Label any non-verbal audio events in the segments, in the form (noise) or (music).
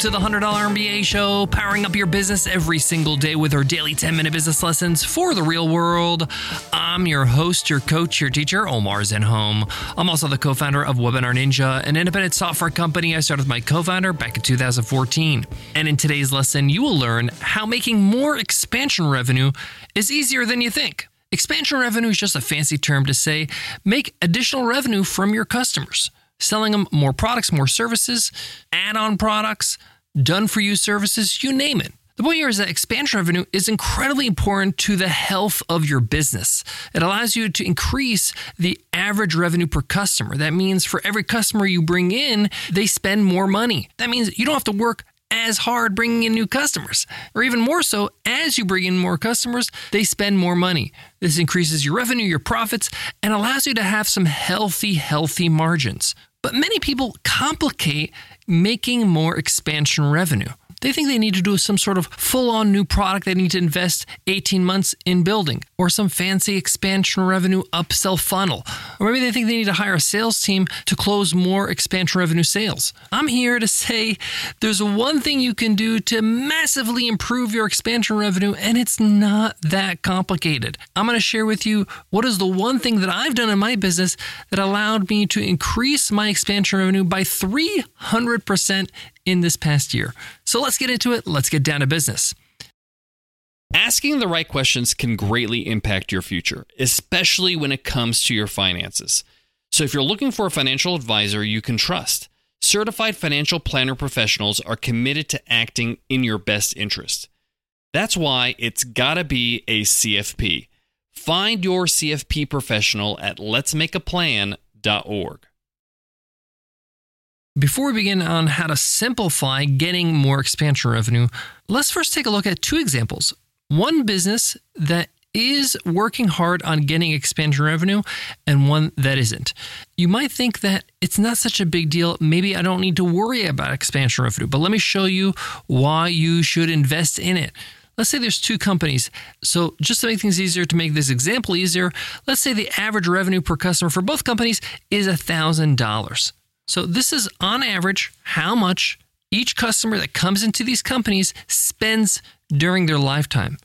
to the $100 MBA show, powering up your business every single day with our daily 10 minute business lessons for the real world. I'm your host, your coach, your teacher, Omar Zenhom. I'm also the co founder of Webinar Ninja, an independent software company I started with my co founder back in 2014. And in today's lesson, you will learn how making more expansion revenue is easier than you think. Expansion revenue is just a fancy term to say make additional revenue from your customers selling them more products, more services, add on products, done for you services, you name it. The point here is that expansion revenue is incredibly important to the health of your business. It allows you to increase the average revenue per customer. That means for every customer you bring in, they spend more money. That means you don't have to work as hard bringing in new customers. Or even more so, as you bring in more customers, they spend more money. This increases your revenue, your profits, and allows you to have some healthy, healthy margins. But many people complicate making more expansion revenue. They think they need to do some sort of full on new product they need to invest 18 months in building, or some fancy expansion revenue upsell funnel. Or maybe they think they need to hire a sales team to close more expansion revenue sales. I'm here to say there's one thing you can do to massively improve your expansion revenue, and it's not that complicated. I'm going to share with you what is the one thing that I've done in my business that allowed me to increase my expansion revenue by 300% in this past year. So let's get into it. Let's get down to business. Asking the right questions can greatly impact your future, especially when it comes to your finances. So, if you're looking for a financial advisor you can trust, certified financial planner professionals are committed to acting in your best interest. That's why it's gotta be a CFP. Find your CFP professional at letsmakeaplan.org. Before we begin on how to simplify getting more expansion revenue, let's first take a look at two examples. One business that is working hard on getting expansion revenue and one that isn't. You might think that it's not such a big deal. Maybe I don't need to worry about expansion revenue, but let me show you why you should invest in it. Let's say there's two companies. So, just to make things easier, to make this example easier, let's say the average revenue per customer for both companies is $1,000. So, this is on average how much each customer that comes into these companies spends during their lifetime.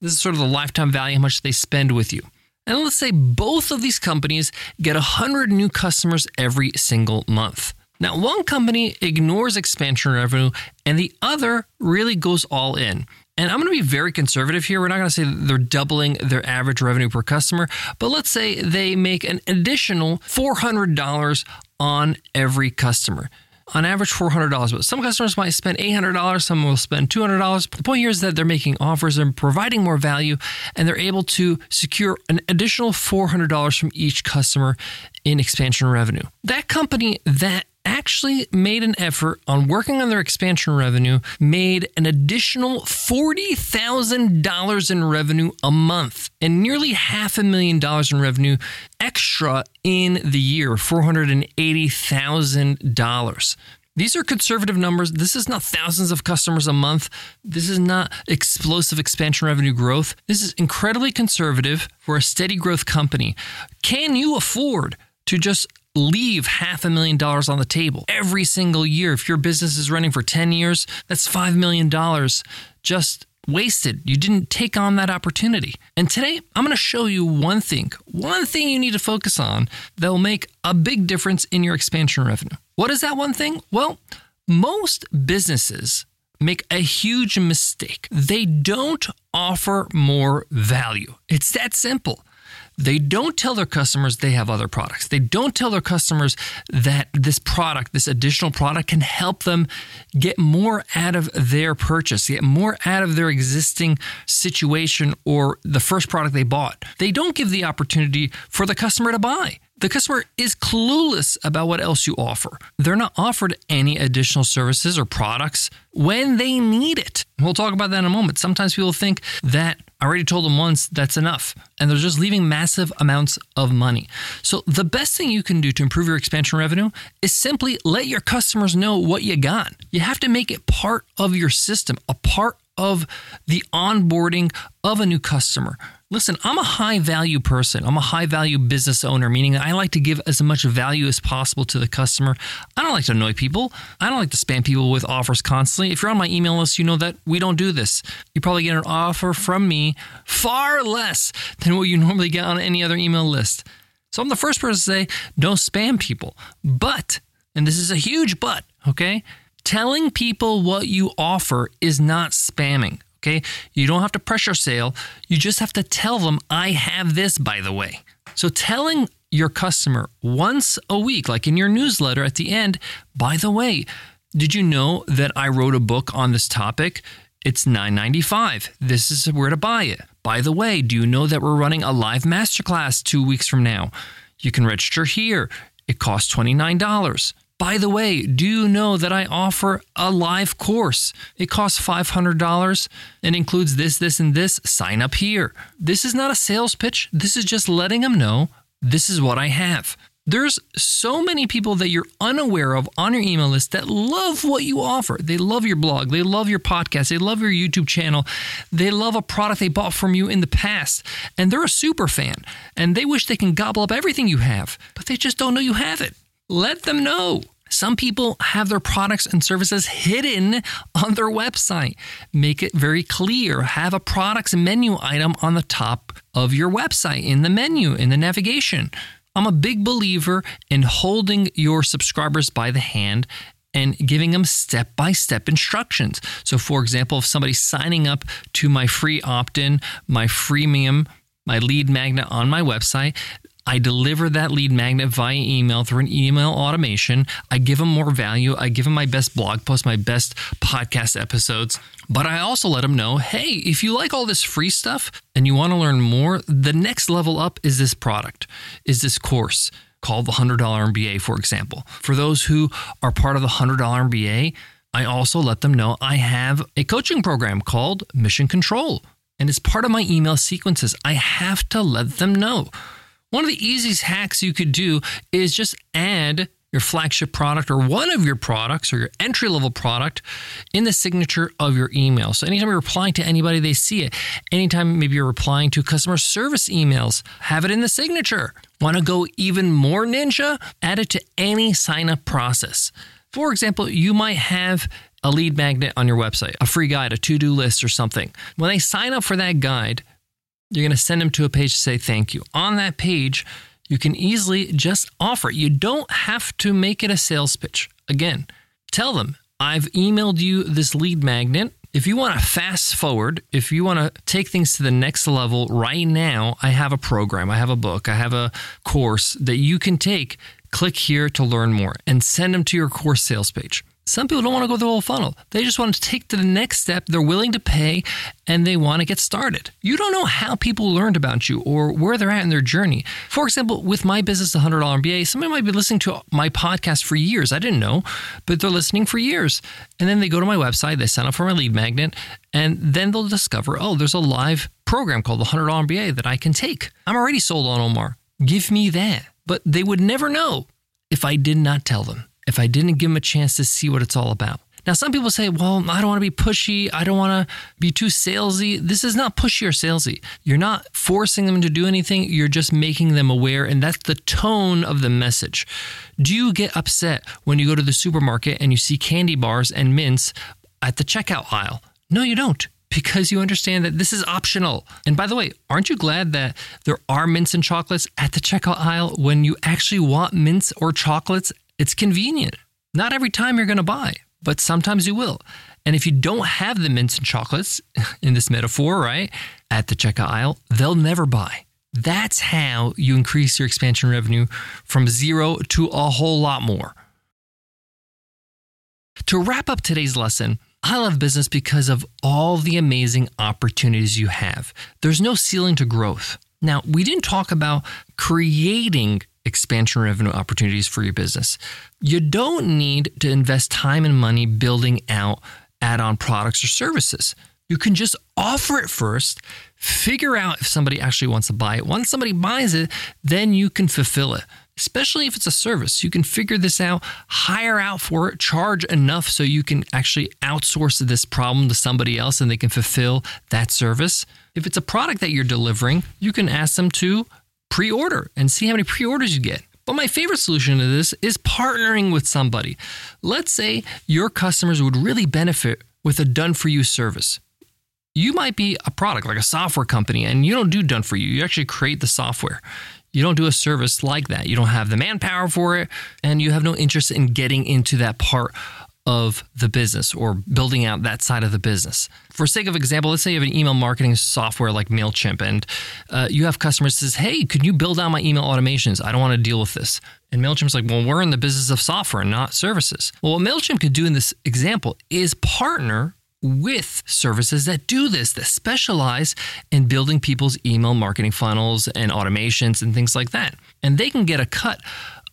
This is sort of the lifetime value, how much they spend with you. And let's say both of these companies get 100 new customers every single month. Now, one company ignores expansion revenue and the other really goes all in. And I'm going to be very conservative here. We're not going to say they're doubling their average revenue per customer, but let's say they make an additional $400 on every customer. On average, $400. But some customers might spend $800, some will spend $200. The point here is that they're making offers and providing more value, and they're able to secure an additional $400 from each customer in expansion revenue. That company that actually made an effort on working on their expansion revenue, made an additional $40,000 in revenue a month and nearly half a million dollars in revenue extra in the year, $480,000. These are conservative numbers. This is not thousands of customers a month. This is not explosive expansion revenue growth. This is incredibly conservative for a steady growth company. Can you afford to just leave half a million dollars on the table every single year. If your business is running for 10 years, that's $5 million just wasted. You didn't take on that opportunity. And today, I'm going to show you one thing, one thing you need to focus on that will make a big difference in your expansion revenue. What is that one thing? Well, most businesses make a huge mistake. They don't offer more value. It's that simple. They don't tell their customers they have other products. They don't tell their customers that this product, this additional product, can help them get more out of their purchase, get more out of their existing situation or the first product they bought. They don't give the opportunity for the customer to buy. The customer is clueless about what else you offer. They're not offered any additional services or products when they need it. We'll talk about that in a moment. Sometimes people think that I already told them once that's enough, and they're just leaving massive amounts of money. So, the best thing you can do to improve your expansion revenue is simply let your customers know what you got. You have to make it part of your system, a part of the onboarding of a new customer. Listen, I'm a high value person. I'm a high value business owner, meaning I like to give as much value as possible to the customer. I don't like to annoy people. I don't like to spam people with offers constantly. If you're on my email list, you know that we don't do this. You probably get an offer from me far less than what you (laughs) normally get on any other email list. So I'm the first person to say don't spam people. But, and this is a huge but, okay? Telling people what you offer is not spamming. Okay. You don't have to pressure sale. You just have to tell them, I have this, by the way. So telling your customer once a week, like in your newsletter at the end, by the way, did you know that I wrote a book on this topic? It's $9.95. This is where to buy it. By the way, do you know that we're running a live masterclass two weeks from now? You can register here. It costs $29. By the way, do you know that I offer a live course? It costs $500 and includes this, this, and this. Sign up here. This is not a sales pitch. This is just letting them know this is what I have. There's so many people that you're unaware of on your email list that love what you offer. They love your blog, they love your podcast, they love your YouTube channel, they love a product they bought from you in the past, and they're a super fan and they wish they can gobble up everything you have, but they just don't know you have it. Let them know. Some people have their products and services hidden on their website. Make it very clear. Have a products menu item on the top of your website in the menu, in the navigation. I'm a big believer in holding your subscribers by the hand and giving them step by step instructions. So, for example, if somebody's signing up to my free opt in, my freemium, my lead magnet on my website, I deliver that lead magnet via email through an email automation. I give them more value. I give them my best blog posts, my best podcast episodes. But I also let them know hey, if you like all this free stuff and you want to learn more, the next level up is this product, is this course called the $100 MBA, for example. For those who are part of the $100 MBA, I also let them know I have a coaching program called Mission Control. And it's part of my email sequences. I have to let them know. One of the easiest hacks you could do is just add your flagship product or one of your products or your entry level product in the signature of your email. So anytime you're replying to anybody, they see it. Anytime maybe you're replying to customer service emails, have it in the signature. Want to go even more ninja? Add it to any sign up process. For example, you might have a lead magnet on your website, a free guide, a to do list, or something. When they sign up for that guide, you're going to send them to a page to say thank you. On that page, you can easily just offer it. You don't have to make it a sales pitch. Again, tell them, I've emailed you this lead magnet. If you want to fast forward, if you want to take things to the next level right now, I have a program, I have a book, I have a course that you can take. Click here to learn more and send them to your course sales page. Some people don't want to go the whole funnel. They just want to take to the next step. They're willing to pay and they want to get started. You don't know how people learned about you or where they're at in their journey. For example, with my business, the $100 MBA, somebody might be listening to my podcast for years. I didn't know, but they're listening for years. And then they go to my website, they sign up for my lead magnet, and then they'll discover, oh, there's a live program called the $100 MBA that I can take. I'm already sold on Omar. Give me that. But they would never know if I did not tell them if I didn't give them a chance to see what it's all about. Now, some people say, well, I don't want to be pushy. I don't want to be too salesy. This is not pushy or salesy. You're not forcing them to do anything. You're just making them aware. And that's the tone of the message. Do you get upset when you go to the supermarket and you see candy bars and mints at the checkout aisle? No, you don't because you understand that this is optional. And by the way, aren't you glad that there are mints and chocolates at the checkout aisle when you actually want mints or chocolates it's convenient. Not every time you're going to buy, but sometimes you will. And if you don't have the mints and chocolates (laughs) in this metaphor, right, at the checkout aisle, they'll never buy. That's how you increase your expansion revenue from zero to a whole lot more. To wrap up today's lesson, I love business because of all the amazing opportunities you have. There's no ceiling to growth. Now, we didn't talk about creating expansion revenue opportunities for your business. You don't need to invest time and money building out add on products or services. You can just offer it first, figure out if somebody actually wants to buy it. Once somebody buys it, then you can fulfill it. especially if it's a service. You can figure this out, hire out for it, charge enough so you can actually outsource this problem to somebody else and they can fulfill that service. If it's a product that you're delivering, you can ask them to pre order and see how many pre orders you get. But my favorite solution to this is partnering with somebody. Let's say your customers would really benefit with a done for you service. You might be a product like a software company and you don't do done for you. You actually create the software. You don't do a service like that. You don't have the manpower for it and you have no interest in getting into that part of the business or building out that side of the business. For sake of example, let's say you have an email marketing software like MailChimp and uh, you have customers says, hey, could you build out my email automations? I don't want to deal with this. And MailChimp's like, well, we're in the business of software, not services. Well, what MailChimp could do in this example is partner with services that do this, that specialize in building people's email marketing funnels and automations and things like that. And they can get a cut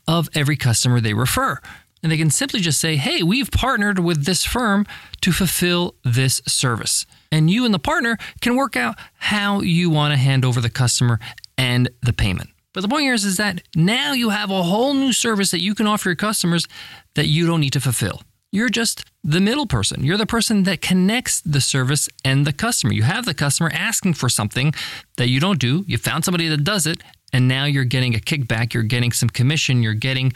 of every customer they refer. And they can simply just say, hey, we've partnered with this firm to fulfill this service. And you and the partner can work out how you want to hand over the customer and the payment. But the point here is, is that now you have a whole new service that you can offer your customers that you don't need to fulfill. You're just the middle person. You're the person that connects the service and the customer. You have the customer asking for something that you don't do. You found somebody that does it, and now you're getting a kickback. You're getting some commission. You're getting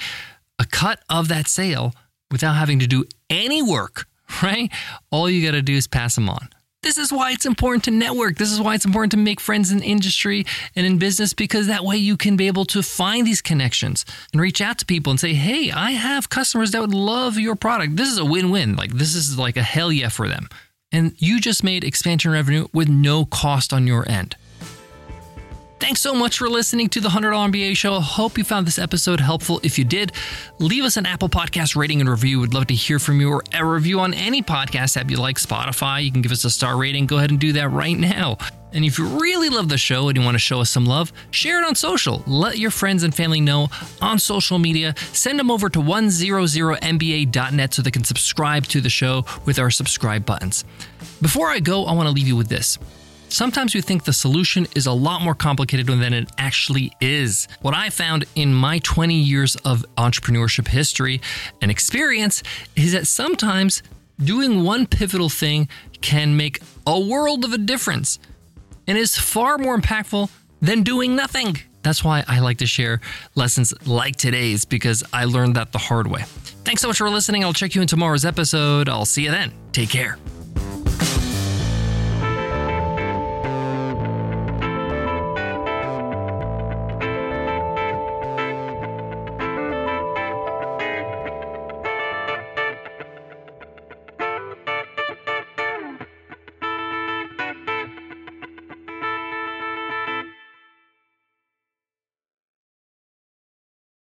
a cut of that sale without having to do any work, (laughs) right? All you got to do is pass them on. This is why it's important to network. This is why it's important to make friends in industry and in business because that way you can be able to find these connections and reach out to people and say, "Hey, I have customers that would love your product. This is a win-win. Like this is like a hell yeah for them." And you just made expansion revenue with no cost on your end. Thanks so much for listening to the $100 MBA show. Hope you found this episode helpful. If you did, leave us an Apple Podcast rating and review. We'd love to hear from you or a review on any podcast app you like, Spotify. You can give us a star rating. Go ahead and do that right now. And if you really love the show and you want to show us some love, share it on social. Let your friends and family know on social media. Send them over to 100mba.net so they can subscribe to the show with our subscribe buttons. Before I go, I want to leave you with this. Sometimes we think the solution is a lot more complicated than it actually is. What I found in my 20 years of entrepreneurship history and experience is that sometimes doing one pivotal thing can make a world of a difference and is far more impactful than doing nothing. That's why I like to share lessons like today's because I learned that the hard way. Thanks so much for listening. I'll check you in tomorrow's episode. I'll see you then. Take care.